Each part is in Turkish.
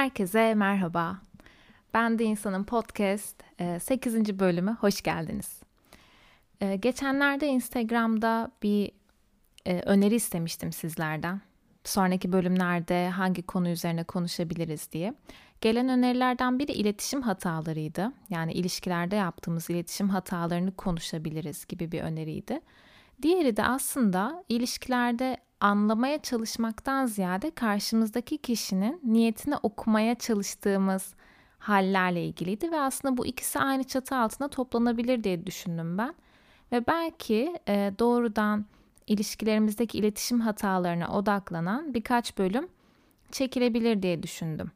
Herkese merhaba. Ben de İnsanın Podcast 8. E, bölümü hoş geldiniz. E, geçenlerde Instagram'da bir e, öneri istemiştim sizlerden. Sonraki bölümlerde hangi konu üzerine konuşabiliriz diye. Gelen önerilerden biri iletişim hatalarıydı. Yani ilişkilerde yaptığımız iletişim hatalarını konuşabiliriz gibi bir öneriydi. Diğeri de aslında ilişkilerde anlamaya çalışmaktan ziyade karşımızdaki kişinin niyetini okumaya çalıştığımız hallerle ilgiliydi ve aslında bu ikisi aynı çatı altında toplanabilir diye düşündüm ben. Ve belki e, doğrudan ilişkilerimizdeki iletişim hatalarına odaklanan birkaç bölüm çekilebilir diye düşündüm.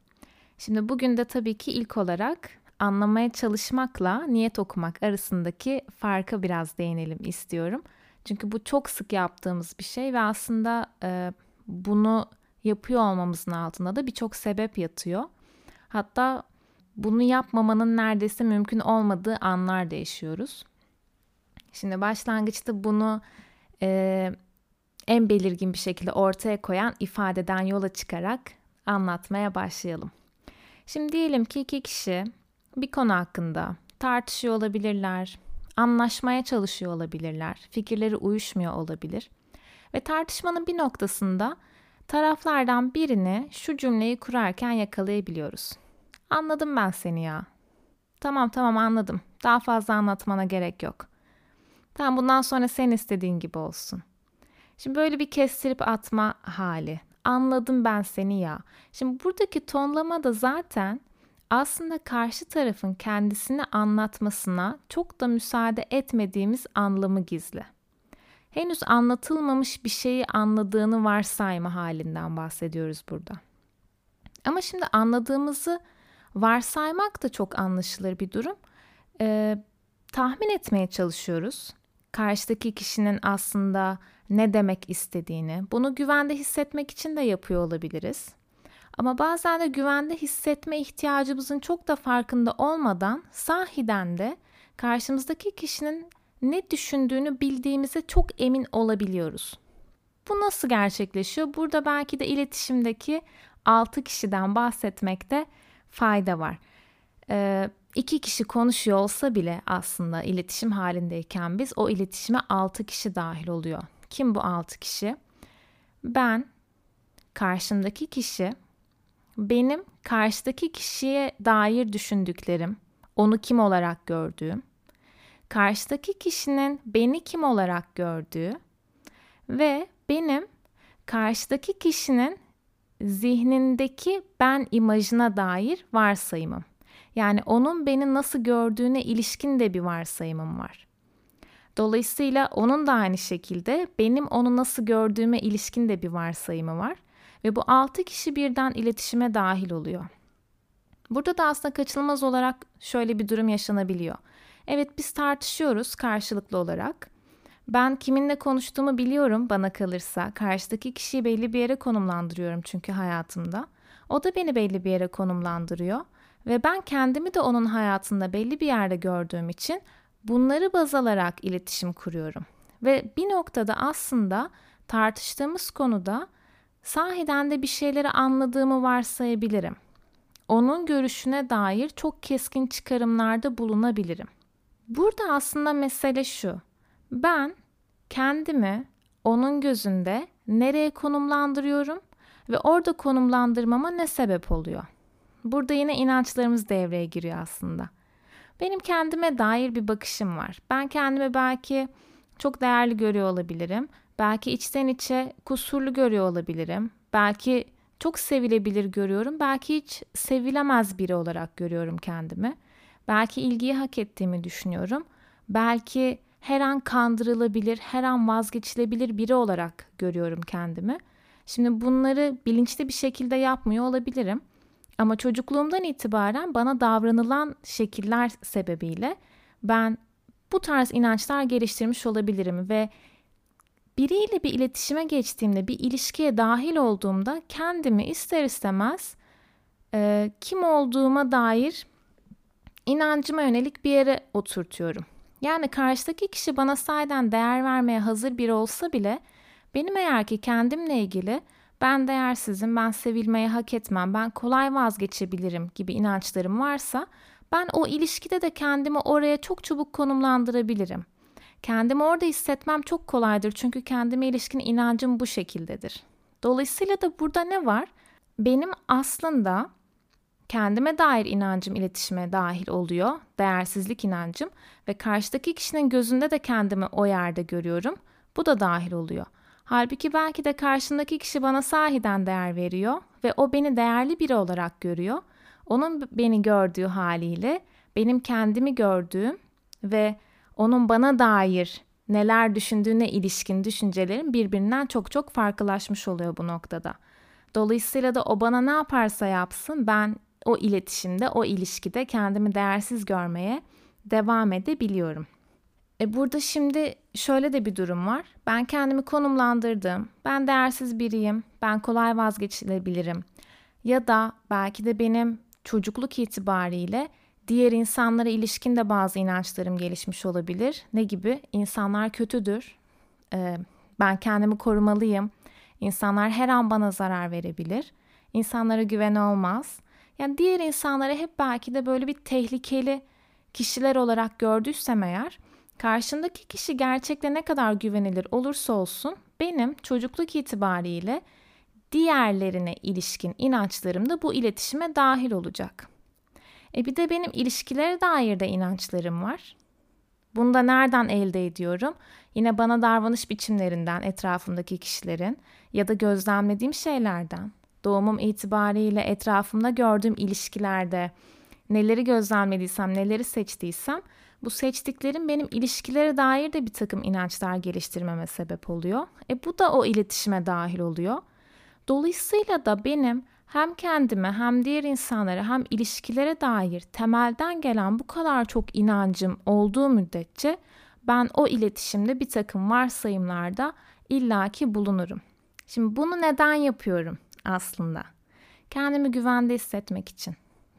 Şimdi bugün de tabii ki ilk olarak anlamaya çalışmakla niyet okumak arasındaki farka biraz değinelim istiyorum. Çünkü bu çok sık yaptığımız bir şey ve aslında e, bunu yapıyor olmamızın altında da birçok sebep yatıyor. Hatta bunu yapmamanın neredeyse mümkün olmadığı anlar da yaşıyoruz. Şimdi başlangıçta bunu e, en belirgin bir şekilde ortaya koyan ifadeden yola çıkarak anlatmaya başlayalım. Şimdi diyelim ki iki kişi bir konu hakkında tartışıyor olabilirler, anlaşmaya çalışıyor olabilirler, fikirleri uyuşmuyor olabilir. Ve tartışmanın bir noktasında taraflardan birini şu cümleyi kurarken yakalayabiliyoruz. Anladım ben seni ya. Tamam tamam anladım. Daha fazla anlatmana gerek yok. Tamam bundan sonra sen istediğin gibi olsun. Şimdi böyle bir kestirip atma hali. Anladım ben seni ya. Şimdi buradaki tonlama da zaten aslında karşı tarafın kendisini anlatmasına çok da müsaade etmediğimiz anlamı gizli. Henüz anlatılmamış bir şeyi anladığını varsayma halinden bahsediyoruz burada. Ama şimdi anladığımızı varsaymak da çok anlaşılır bir durum. Ee, tahmin etmeye çalışıyoruz. Karşıdaki kişinin aslında ne demek istediğini, bunu güvende hissetmek için de yapıyor olabiliriz. Ama bazen de güvende hissetme ihtiyacımızın çok da farkında olmadan sahiden de karşımızdaki kişinin ne düşündüğünü bildiğimize çok emin olabiliyoruz. Bu nasıl gerçekleşiyor? Burada belki de iletişimdeki 6 kişiden bahsetmekte fayda var. Ee, iki kişi konuşuyor olsa bile aslında iletişim halindeyken biz o iletişime 6 kişi dahil oluyor. Kim bu 6 kişi? Ben, karşımdaki kişi, benim karşıdaki kişiye dair düşündüklerim, onu kim olarak gördüğüm, karşıdaki kişinin beni kim olarak gördüğü ve benim karşıdaki kişinin zihnindeki ben imajına dair varsayımım. Yani onun beni nasıl gördüğüne ilişkin de bir varsayımım var. Dolayısıyla onun da aynı şekilde benim onu nasıl gördüğüme ilişkin de bir varsayımı var. Ve bu altı kişi birden iletişime dahil oluyor. Burada da aslında kaçınılmaz olarak şöyle bir durum yaşanabiliyor. Evet biz tartışıyoruz karşılıklı olarak. Ben kiminle konuştuğumu biliyorum bana kalırsa. Karşıdaki kişiyi belli bir yere konumlandırıyorum çünkü hayatımda. O da beni belli bir yere konumlandırıyor. Ve ben kendimi de onun hayatında belli bir yerde gördüğüm için bunları baz alarak iletişim kuruyorum. Ve bir noktada aslında tartıştığımız konuda sahiden de bir şeyleri anladığımı varsayabilirim. Onun görüşüne dair çok keskin çıkarımlarda bulunabilirim. Burada aslında mesele şu. Ben kendimi onun gözünde nereye konumlandırıyorum ve orada konumlandırmama ne sebep oluyor? Burada yine inançlarımız devreye giriyor aslında. Benim kendime dair bir bakışım var. Ben kendimi belki çok değerli görüyor olabilirim. Belki içten içe kusurlu görüyor olabilirim. Belki çok sevilebilir görüyorum. Belki hiç sevilemez biri olarak görüyorum kendimi. Belki ilgiyi hak ettiğimi düşünüyorum. Belki her an kandırılabilir, her an vazgeçilebilir biri olarak görüyorum kendimi. Şimdi bunları bilinçli bir şekilde yapmıyor olabilirim. Ama çocukluğumdan itibaren bana davranılan şekiller sebebiyle ben bu tarz inançlar geliştirmiş olabilirim ve biriyle bir iletişime geçtiğimde, bir ilişkiye dahil olduğumda kendimi ister istemez e, kim olduğuma dair inancıma yönelik bir yere oturtuyorum. Yani karşıdaki kişi bana sayeden değer vermeye hazır biri olsa bile benim eğer ki kendimle ilgili ben değersizim, ben sevilmeyi hak etmem, ben kolay vazgeçebilirim gibi inançlarım varsa ben o ilişkide de kendimi oraya çok çabuk konumlandırabilirim. Kendimi orada hissetmem çok kolaydır çünkü kendime ilişkin inancım bu şekildedir. Dolayısıyla da burada ne var? Benim aslında kendime dair inancım iletişime dahil oluyor, değersizlik inancım ve karşıdaki kişinin gözünde de kendimi o yerde görüyorum. Bu da dahil oluyor. Halbuki belki de karşındaki kişi bana sahiden değer veriyor ve o beni değerli biri olarak görüyor. Onun beni gördüğü haliyle benim kendimi gördüğüm ve onun bana dair neler düşündüğüne ilişkin düşüncelerim birbirinden çok çok farklılaşmış oluyor bu noktada. Dolayısıyla da o bana ne yaparsa yapsın ben o iletişimde, o ilişkide kendimi değersiz görmeye devam edebiliyorum. E burada şimdi şöyle de bir durum var. Ben kendimi konumlandırdım. Ben değersiz biriyim. Ben kolay vazgeçilebilirim. Ya da belki de benim çocukluk itibariyle diğer insanlara ilişkin de bazı inançlarım gelişmiş olabilir. Ne gibi? İnsanlar kötüdür. Ee, ben kendimi korumalıyım. İnsanlar her an bana zarar verebilir. İnsanlara güven olmaz. Yani diğer insanlara hep belki de böyle bir tehlikeli kişiler olarak gördüysem eğer karşındaki kişi gerçekten ne kadar güvenilir olursa olsun benim çocukluk itibariyle diğerlerine ilişkin inançlarım da bu iletişime dahil olacak. E bir de benim ilişkilere dair de inançlarım var. Bunu da nereden elde ediyorum? Yine bana davranış biçimlerinden, etrafımdaki kişilerin ya da gözlemlediğim şeylerden. Doğumum itibariyle etrafımda gördüğüm ilişkilerde neleri gözlemlediysem, neleri seçtiysem bu seçtiklerim benim ilişkilere dair de bir takım inançlar geliştirmeme sebep oluyor. E bu da o iletişime dahil oluyor. Dolayısıyla da benim hem kendime hem diğer insanlara hem ilişkilere dair temelden gelen bu kadar çok inancım olduğu müddetçe ben o iletişimde bir takım varsayımlarda illaki bulunurum. Şimdi bunu neden yapıyorum aslında? Kendimi güvende hissetmek için.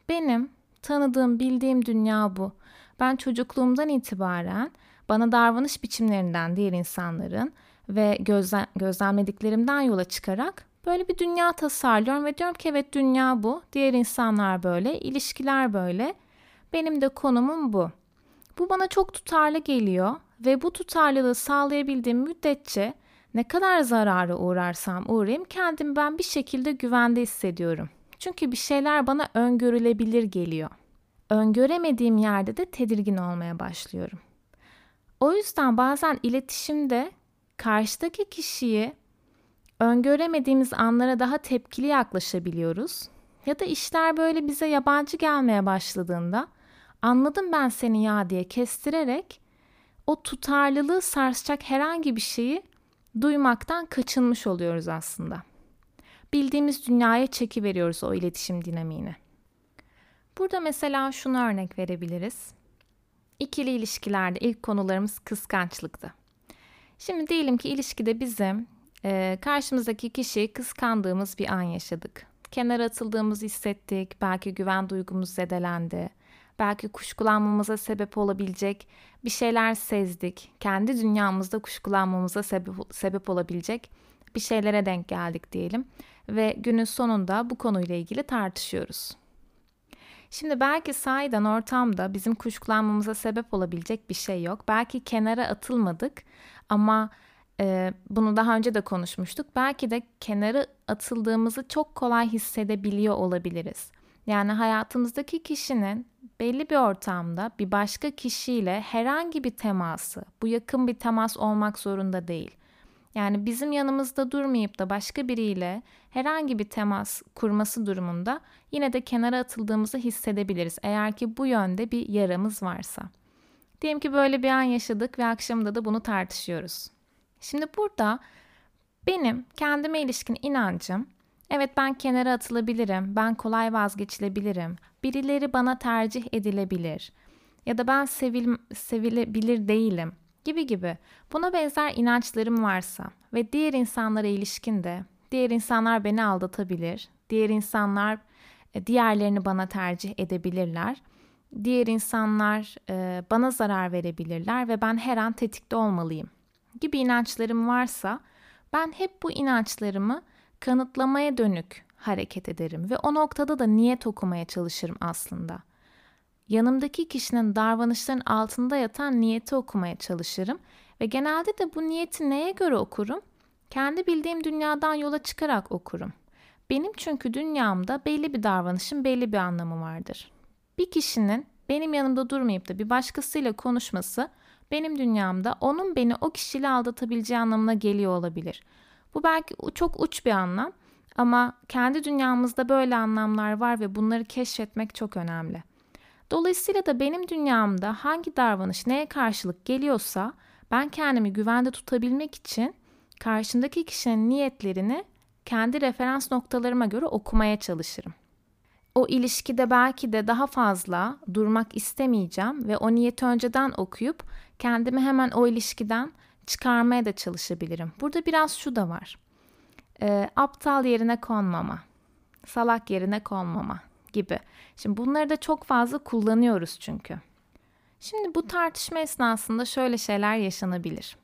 Benim tanıdığım, bildiğim dünya bu. Ben çocukluğumdan itibaren bana davranış biçimlerinden diğer insanların ve gözlem, gözlemlediklerimden yola çıkarak böyle bir dünya tasarlıyorum ve diyorum ki evet dünya bu, diğer insanlar böyle, ilişkiler böyle. Benim de konumum bu. Bu bana çok tutarlı geliyor ve bu tutarlılığı sağlayabildiğim müddetçe ne kadar zarara uğrarsam uğrayayım kendimi ben bir şekilde güvende hissediyorum. Çünkü bir şeyler bana öngörülebilir geliyor öngöremediğim yerde de tedirgin olmaya başlıyorum. O yüzden bazen iletişimde karşıdaki kişiyi öngöremediğimiz anlara daha tepkili yaklaşabiliyoruz. Ya da işler böyle bize yabancı gelmeye başladığında anladım ben seni ya diye kestirerek o tutarlılığı sarsacak herhangi bir şeyi duymaktan kaçınmış oluyoruz aslında. Bildiğimiz dünyaya çeki veriyoruz o iletişim dinamiğini. Burada mesela şunu örnek verebiliriz. İkili ilişkilerde ilk konularımız kıskançlıktı. Şimdi diyelim ki ilişkide bizim e, karşımızdaki kişiyi kıskandığımız bir an yaşadık. Kenara atıldığımızı hissettik, belki güven duygumuz zedelendi, belki kuşkulanmamıza sebep olabilecek bir şeyler sezdik. Kendi dünyamızda kuşkulanmamıza sebep, sebep olabilecek bir şeylere denk geldik diyelim ve günün sonunda bu konuyla ilgili tartışıyoruz. Şimdi belki sahiden ortamda bizim kuşkulanmamıza sebep olabilecek bir şey yok. Belki kenara atılmadık ama e, bunu daha önce de konuşmuştuk. Belki de kenara atıldığımızı çok kolay hissedebiliyor olabiliriz. Yani hayatımızdaki kişinin belli bir ortamda bir başka kişiyle herhangi bir teması, bu yakın bir temas olmak zorunda değil. Yani bizim yanımızda durmayıp da başka biriyle herhangi bir temas kurması durumunda yine de kenara atıldığımızı hissedebiliriz. Eğer ki bu yönde bir yaramız varsa. Diyelim ki böyle bir an yaşadık ve akşamda da bunu tartışıyoruz. Şimdi burada benim kendime ilişkin inancım evet ben kenara atılabilirim, ben kolay vazgeçilebilirim, birileri bana tercih edilebilir ya da ben sevil, sevilebilir değilim gibi gibi. Buna benzer inançlarım varsa ve diğer insanlara ilişkin de diğer insanlar beni aldatabilir, diğer insanlar e, diğerlerini bana tercih edebilirler, diğer insanlar e, bana zarar verebilirler ve ben her an tetikte olmalıyım gibi inançlarım varsa ben hep bu inançlarımı kanıtlamaya dönük hareket ederim ve o noktada da niyet okumaya çalışırım aslında. Yanımdaki kişinin davranışların altında yatan niyeti okumaya çalışırım ve genelde de bu niyeti neye göre okurum? Kendi bildiğim dünyadan yola çıkarak okurum. Benim çünkü dünyamda belli bir davranışın belli bir anlamı vardır. Bir kişinin benim yanımda durmayıp da bir başkasıyla konuşması benim dünyamda onun beni o kişiyle aldatabileceği anlamına geliyor olabilir. Bu belki çok uç bir anlam ama kendi dünyamızda böyle anlamlar var ve bunları keşfetmek çok önemli. Dolayısıyla da benim dünyamda hangi davranış neye karşılık geliyorsa ben kendimi güvende tutabilmek için karşındaki kişinin niyetlerini kendi referans noktalarıma göre okumaya çalışırım. O ilişkide belki de daha fazla durmak istemeyeceğim ve o niyeti önceden okuyup kendimi hemen o ilişkiden çıkarmaya da çalışabilirim. Burada biraz şu da var. E, aptal yerine konmama, salak yerine konmama gibi. Şimdi bunları da çok fazla kullanıyoruz çünkü. Şimdi bu tartışma esnasında şöyle şeyler yaşanabilir.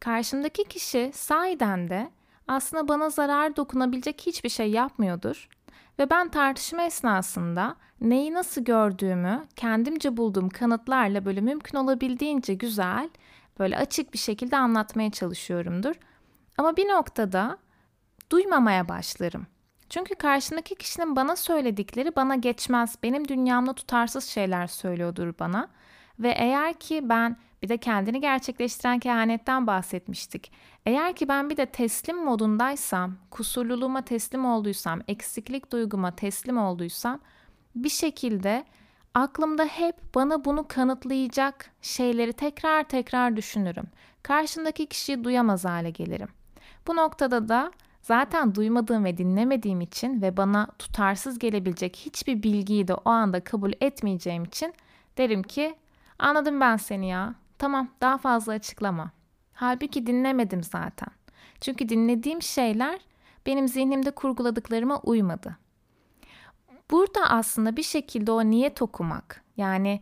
Karşımdaki kişi sahiden de aslında bana zarar dokunabilecek hiçbir şey yapmıyordur ve ben tartışma esnasında neyi nasıl gördüğümü kendimce bulduğum kanıtlarla böyle mümkün olabildiğince güzel, böyle açık bir şekilde anlatmaya çalışıyorumdur. Ama bir noktada duymamaya başlarım. Çünkü karşındaki kişinin bana söyledikleri bana geçmez. Benim dünyamda tutarsız şeyler söylüyordur bana. Ve eğer ki ben bir de kendini gerçekleştiren kehanetten bahsetmiştik. Eğer ki ben bir de teslim modundaysam, kusurluluğuma teslim olduysam, eksiklik duyguma teslim olduysam bir şekilde aklımda hep bana bunu kanıtlayacak şeyleri tekrar tekrar düşünürüm. Karşımdaki kişiyi duyamaz hale gelirim. Bu noktada da zaten duymadığım ve dinlemediğim için ve bana tutarsız gelebilecek hiçbir bilgiyi de o anda kabul etmeyeceğim için derim ki anladım ben seni ya. Tamam daha fazla açıklama. Halbuki dinlemedim zaten. Çünkü dinlediğim şeyler benim zihnimde kurguladıklarıma uymadı. Burada aslında bir şekilde o niyet okumak yani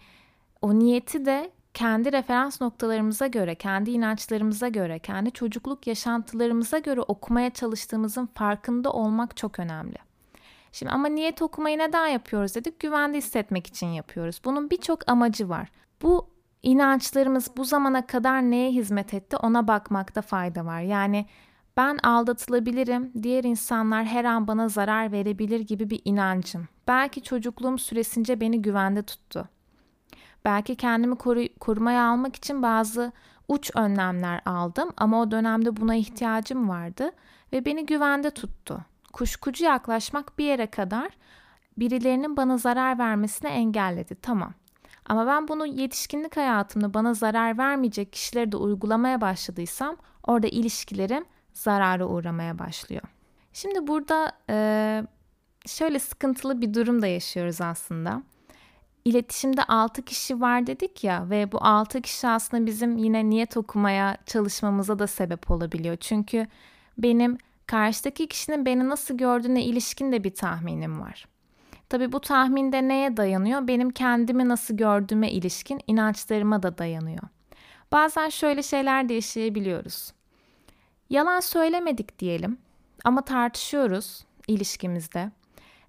o niyeti de kendi referans noktalarımıza göre, kendi inançlarımıza göre, kendi çocukluk yaşantılarımıza göre okumaya çalıştığımızın farkında olmak çok önemli. Şimdi ama niyet okumayı neden yapıyoruz dedik? Güvende hissetmek için yapıyoruz. Bunun birçok amacı var. Bu inançlarımız bu zamana kadar neye hizmet etti ona bakmakta fayda var. Yani ben aldatılabilirim, diğer insanlar her an bana zarar verebilir gibi bir inancım. Belki çocukluğum süresince beni güvende tuttu. Belki kendimi koru- korumaya almak için bazı uç önlemler aldım ama o dönemde buna ihtiyacım vardı ve beni güvende tuttu. Kuşkucu yaklaşmak bir yere kadar birilerinin bana zarar vermesine engelledi. Tamam. Ama ben bunu yetişkinlik hayatımda bana zarar vermeyecek kişileri de uygulamaya başladıysam orada ilişkilerim zarara uğramaya başlıyor. Şimdi burada e, şöyle sıkıntılı bir durum da yaşıyoruz aslında. İletişimde 6 kişi var dedik ya ve bu 6 kişi aslında bizim yine niyet okumaya çalışmamıza da sebep olabiliyor. Çünkü benim karşıdaki kişinin beni nasıl gördüğüne ilişkin de bir tahminim var. Tabii bu tahminde neye dayanıyor? Benim kendimi nasıl gördüğüme ilişkin inançlarıma da dayanıyor. Bazen şöyle şeyler de yaşayabiliyoruz. Yalan söylemedik diyelim ama tartışıyoruz ilişkimizde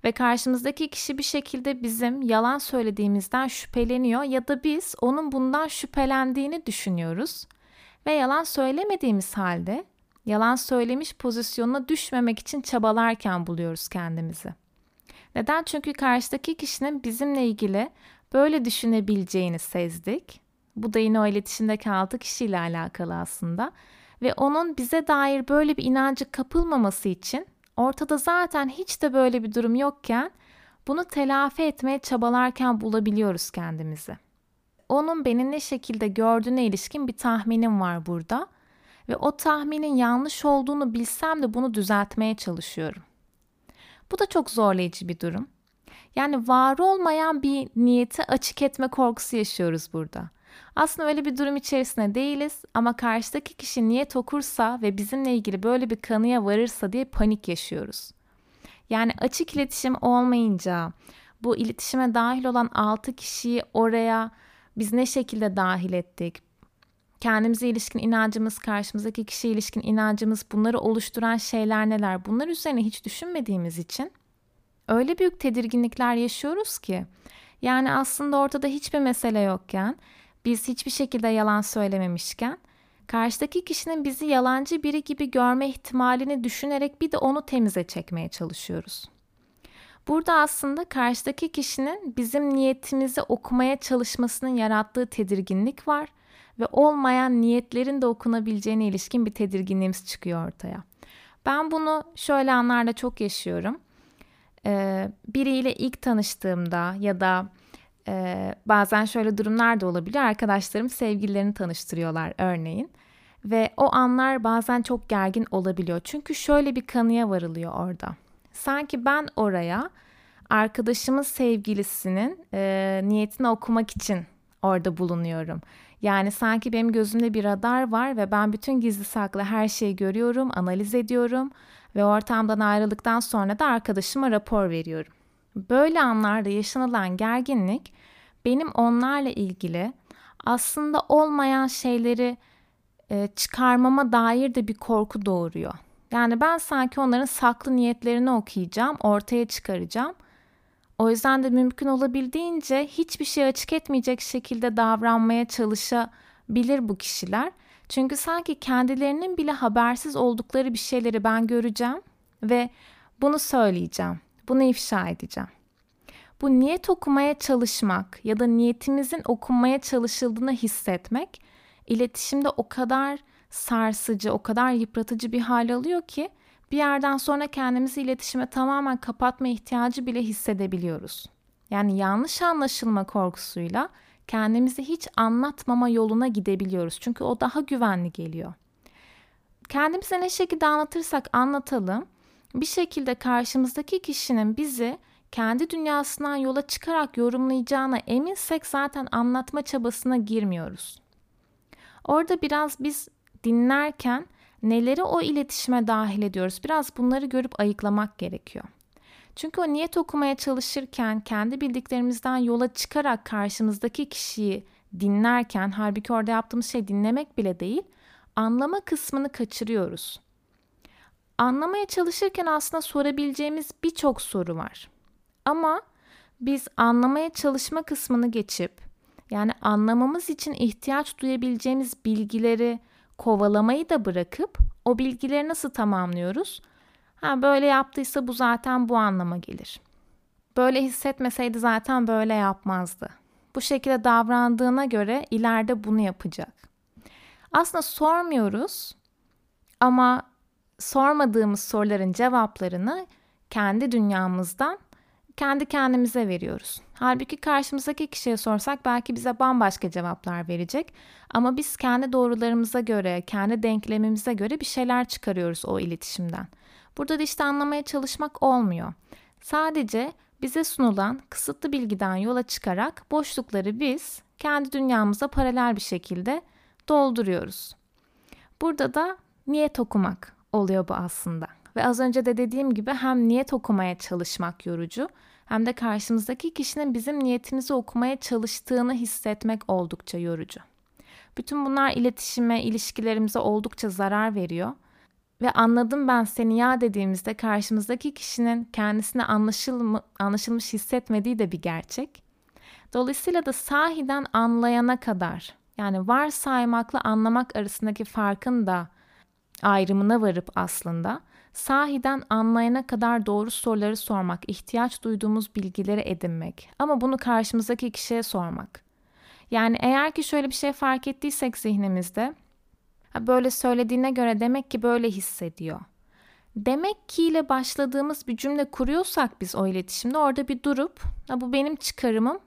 ve karşımızdaki kişi bir şekilde bizim yalan söylediğimizden şüpheleniyor ya da biz onun bundan şüphelendiğini düşünüyoruz ve yalan söylemediğimiz halde yalan söylemiş pozisyonuna düşmemek için çabalarken buluyoruz kendimizi. Neden? Çünkü karşıdaki kişinin bizimle ilgili böyle düşünebileceğini sezdik. Bu da yine o iletişimdeki altı kişiyle alakalı aslında. Ve onun bize dair böyle bir inancı kapılmaması için ortada zaten hiç de böyle bir durum yokken bunu telafi etmeye çabalarken bulabiliyoruz kendimizi. Onun beni ne şekilde gördüğüne ilişkin bir tahminim var burada ve o tahminin yanlış olduğunu bilsem de bunu düzeltmeye çalışıyorum. Bu da çok zorlayıcı bir durum. Yani var olmayan bir niyeti açık etme korkusu yaşıyoruz burada. Aslında öyle bir durum içerisinde değiliz ama karşıdaki kişi niyet okursa ve bizimle ilgili böyle bir kanıya varırsa diye panik yaşıyoruz. Yani açık iletişim olmayınca bu iletişime dahil olan 6 kişiyi oraya biz ne şekilde dahil ettik? Kendimize ilişkin inancımız, karşımızdaki kişiye ilişkin inancımız, bunları oluşturan şeyler neler? Bunlar üzerine hiç düşünmediğimiz için öyle büyük tedirginlikler yaşıyoruz ki yani aslında ortada hiçbir mesele yokken, biz hiçbir şekilde yalan söylememişken karşıdaki kişinin bizi yalancı biri gibi görme ihtimalini düşünerek bir de onu temize çekmeye çalışıyoruz. Burada aslında karşıdaki kişinin bizim niyetimizi okumaya çalışmasının yarattığı tedirginlik var ve olmayan niyetlerin de okunabileceğine ilişkin bir tedirginliğimiz çıkıyor ortaya. Ben bunu şöyle anlarda çok yaşıyorum. Ee, biriyle ilk tanıştığımda ya da e, bazen şöyle durumlar da olabilir. Arkadaşlarım sevgililerini tanıştırıyorlar örneğin. Ve o anlar bazen çok gergin olabiliyor. Çünkü şöyle bir kanıya varılıyor orada. Sanki ben oraya arkadaşımın sevgilisinin e, niyetini okumak için orada bulunuyorum. Yani sanki benim gözümde bir radar var ve ben bütün gizli saklı her şeyi görüyorum, analiz ediyorum ve ortamdan ayrıldıktan sonra da arkadaşıma rapor veriyorum. Böyle anlarda yaşanılan gerginlik benim onlarla ilgili aslında olmayan şeyleri e, çıkarmama dair de bir korku doğuruyor. Yani ben sanki onların saklı niyetlerini okuyacağım, ortaya çıkaracağım. O yüzden de mümkün olabildiğince hiçbir şey açık etmeyecek şekilde davranmaya çalışabilir bu kişiler. Çünkü sanki kendilerinin bile habersiz oldukları bir şeyleri ben göreceğim ve bunu söyleyeceğim. Bunu ifşa edeceğim. Bu niyet okumaya çalışmak ya da niyetimizin okunmaya çalışıldığını hissetmek iletişimde o kadar sarsıcı, o kadar yıpratıcı bir hal alıyor ki bir yerden sonra kendimizi iletişime tamamen kapatma ihtiyacı bile hissedebiliyoruz. Yani yanlış anlaşılma korkusuyla kendimizi hiç anlatmama yoluna gidebiliyoruz. Çünkü o daha güvenli geliyor. Kendimize ne şekilde anlatırsak anlatalım, bir şekilde karşımızdaki kişinin bizi kendi dünyasından yola çıkarak yorumlayacağına eminsek zaten anlatma çabasına girmiyoruz. Orada biraz biz dinlerken neleri o iletişime dahil ediyoruz? Biraz bunları görüp ayıklamak gerekiyor. Çünkü o niyet okumaya çalışırken kendi bildiklerimizden yola çıkarak karşımızdaki kişiyi dinlerken halbuki orada yaptığımız şey dinlemek bile değil, anlama kısmını kaçırıyoruz. Anlamaya çalışırken aslında sorabileceğimiz birçok soru var. Ama biz anlamaya çalışma kısmını geçip yani anlamamız için ihtiyaç duyabileceğimiz bilgileri kovalamayı da bırakıp o bilgileri nasıl tamamlıyoruz? Ha böyle yaptıysa bu zaten bu anlama gelir. Böyle hissetmeseydi zaten böyle yapmazdı. Bu şekilde davrandığına göre ileride bunu yapacak. Aslında sormuyoruz ama sormadığımız soruların cevaplarını kendi dünyamızdan kendi kendimize veriyoruz. Halbuki karşımızdaki kişiye sorsak belki bize bambaşka cevaplar verecek. Ama biz kendi doğrularımıza göre, kendi denklemimize göre bir şeyler çıkarıyoruz o iletişimden. Burada da anlamaya çalışmak olmuyor. Sadece bize sunulan kısıtlı bilgiden yola çıkarak boşlukları biz kendi dünyamıza paralel bir şekilde dolduruyoruz. Burada da niyet okumak oluyor bu aslında. Ve az önce de dediğim gibi hem niyet okumaya çalışmak yorucu hem de karşımızdaki kişinin bizim niyetimizi okumaya çalıştığını hissetmek oldukça yorucu. Bütün bunlar iletişime, ilişkilerimize oldukça zarar veriyor. Ve anladım ben seni ya dediğimizde karşımızdaki kişinin kendisine anlaşılma, anlaşılmış hissetmediği de bir gerçek. Dolayısıyla da sahiden anlayana kadar yani varsaymakla anlamak arasındaki farkın da ayrımına varıp aslında sahiden anlayana kadar doğru soruları sormak, ihtiyaç duyduğumuz bilgileri edinmek ama bunu karşımızdaki kişiye sormak. Yani eğer ki şöyle bir şey fark ettiysek zihnimizde böyle söylediğine göre demek ki böyle hissediyor. Demek ki ile başladığımız bir cümle kuruyorsak biz o iletişimde orada bir durup bu benim çıkarımım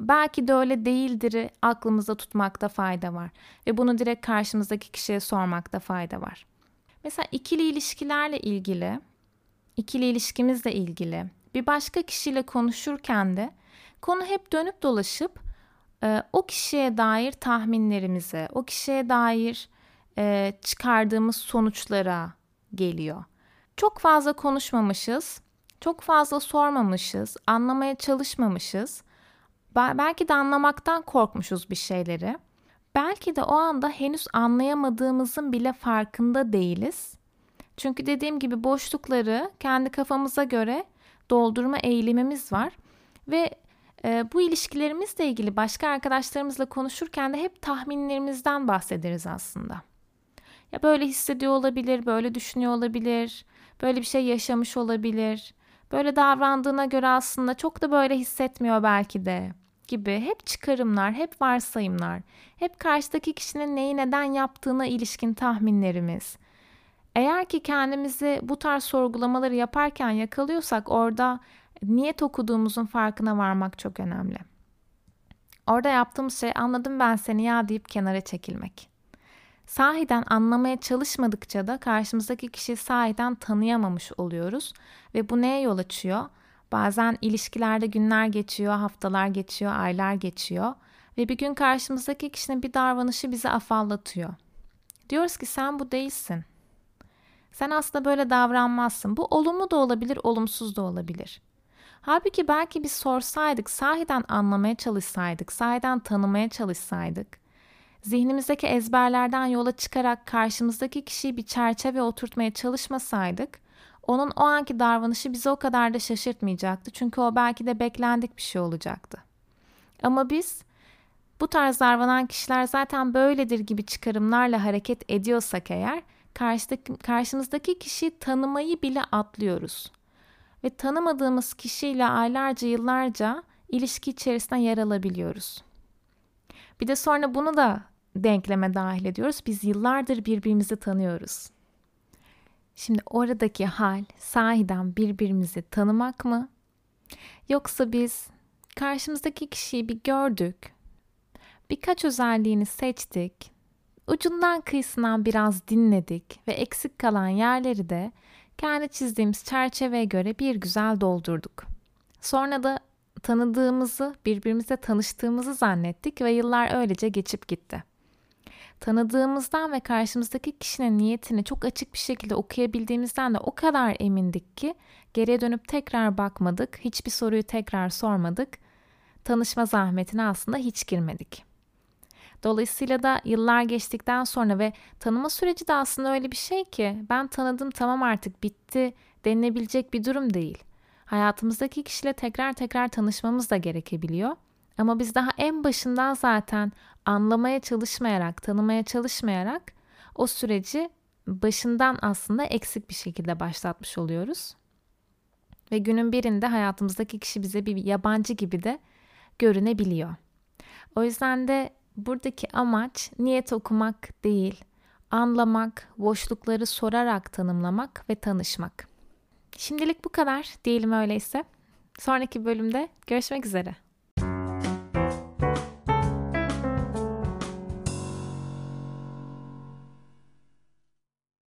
belki de öyle değildir aklımızda tutmakta fayda var ve bunu direkt karşımızdaki kişiye sormakta fayda var. Mesela ikili ilişkilerle ilgili, ikili ilişkimizle ilgili bir başka kişiyle konuşurken de konu hep dönüp dolaşıp e, o kişiye dair tahminlerimize, o kişiye dair e, çıkardığımız sonuçlara geliyor. Çok fazla konuşmamışız, çok fazla sormamışız, anlamaya çalışmamışız. Belki de anlamaktan korkmuşuz bir şeyleri. Belki de o anda henüz anlayamadığımızın bile farkında değiliz. Çünkü dediğim gibi boşlukları kendi kafamıza göre doldurma eğilimimiz var ve e, bu ilişkilerimizle ilgili başka arkadaşlarımızla konuşurken de hep tahminlerimizden bahsederiz aslında. Ya böyle hissediyor olabilir, böyle düşünüyor olabilir, böyle bir şey yaşamış olabilir. Böyle davrandığına göre aslında çok da böyle hissetmiyor belki de gibi hep çıkarımlar, hep varsayımlar, hep karşıdaki kişinin neyi neden yaptığına ilişkin tahminlerimiz. Eğer ki kendimizi bu tarz sorgulamaları yaparken yakalıyorsak orada niyet okuduğumuzun farkına varmak çok önemli. Orada yaptığımız şey anladım ben seni ya deyip kenara çekilmek. Sahiden anlamaya çalışmadıkça da karşımızdaki kişiyi sahiden tanıyamamış oluyoruz ve bu neye yol açıyor? Bazen ilişkilerde günler geçiyor, haftalar geçiyor, aylar geçiyor ve bir gün karşımızdaki kişinin bir davranışı bizi afallatıyor. Diyoruz ki sen bu değilsin. Sen aslında böyle davranmazsın. Bu olumlu da olabilir, olumsuz da olabilir. Halbuki belki biz sorsaydık, sahiden anlamaya çalışsaydık, sahiden tanımaya çalışsaydık, zihnimizdeki ezberlerden yola çıkarak karşımızdaki kişiyi bir çerçeve oturtmaya çalışmasaydık, onun o anki davranışı bizi o kadar da şaşırtmayacaktı. Çünkü o belki de beklendik bir şey olacaktı. Ama biz bu tarz davranan kişiler zaten böyledir gibi çıkarımlarla hareket ediyorsak eğer karşıdaki, karşımızdaki kişiyi tanımayı bile atlıyoruz. Ve tanımadığımız kişiyle aylarca yıllarca ilişki içerisinde yer alabiliyoruz. Bir de sonra bunu da denkleme dahil ediyoruz. Biz yıllardır birbirimizi tanıyoruz. Şimdi oradaki hal sahiden birbirimizi tanımak mı? Yoksa biz karşımızdaki kişiyi bir gördük, birkaç özelliğini seçtik, ucundan kıyısından biraz dinledik ve eksik kalan yerleri de kendi çizdiğimiz çerçeveye göre bir güzel doldurduk. Sonra da tanıdığımızı, birbirimizle tanıştığımızı zannettik ve yıllar öylece geçip gitti tanıdığımızdan ve karşımızdaki kişinin niyetini çok açık bir şekilde okuyabildiğimizden de o kadar emindik ki geriye dönüp tekrar bakmadık, hiçbir soruyu tekrar sormadık. Tanışma zahmetine aslında hiç girmedik. Dolayısıyla da yıllar geçtikten sonra ve tanıma süreci de aslında öyle bir şey ki ben tanıdım tamam artık bitti denilebilecek bir durum değil. Hayatımızdaki kişiyle tekrar tekrar tanışmamız da gerekebiliyor. Ama biz daha en başından zaten anlamaya çalışmayarak, tanımaya çalışmayarak o süreci başından aslında eksik bir şekilde başlatmış oluyoruz. Ve günün birinde hayatımızdaki kişi bize bir yabancı gibi de görünebiliyor. O yüzden de buradaki amaç niyet okumak değil, anlamak, boşlukları sorarak tanımlamak ve tanışmak. Şimdilik bu kadar diyelim öyleyse. Sonraki bölümde görüşmek üzere.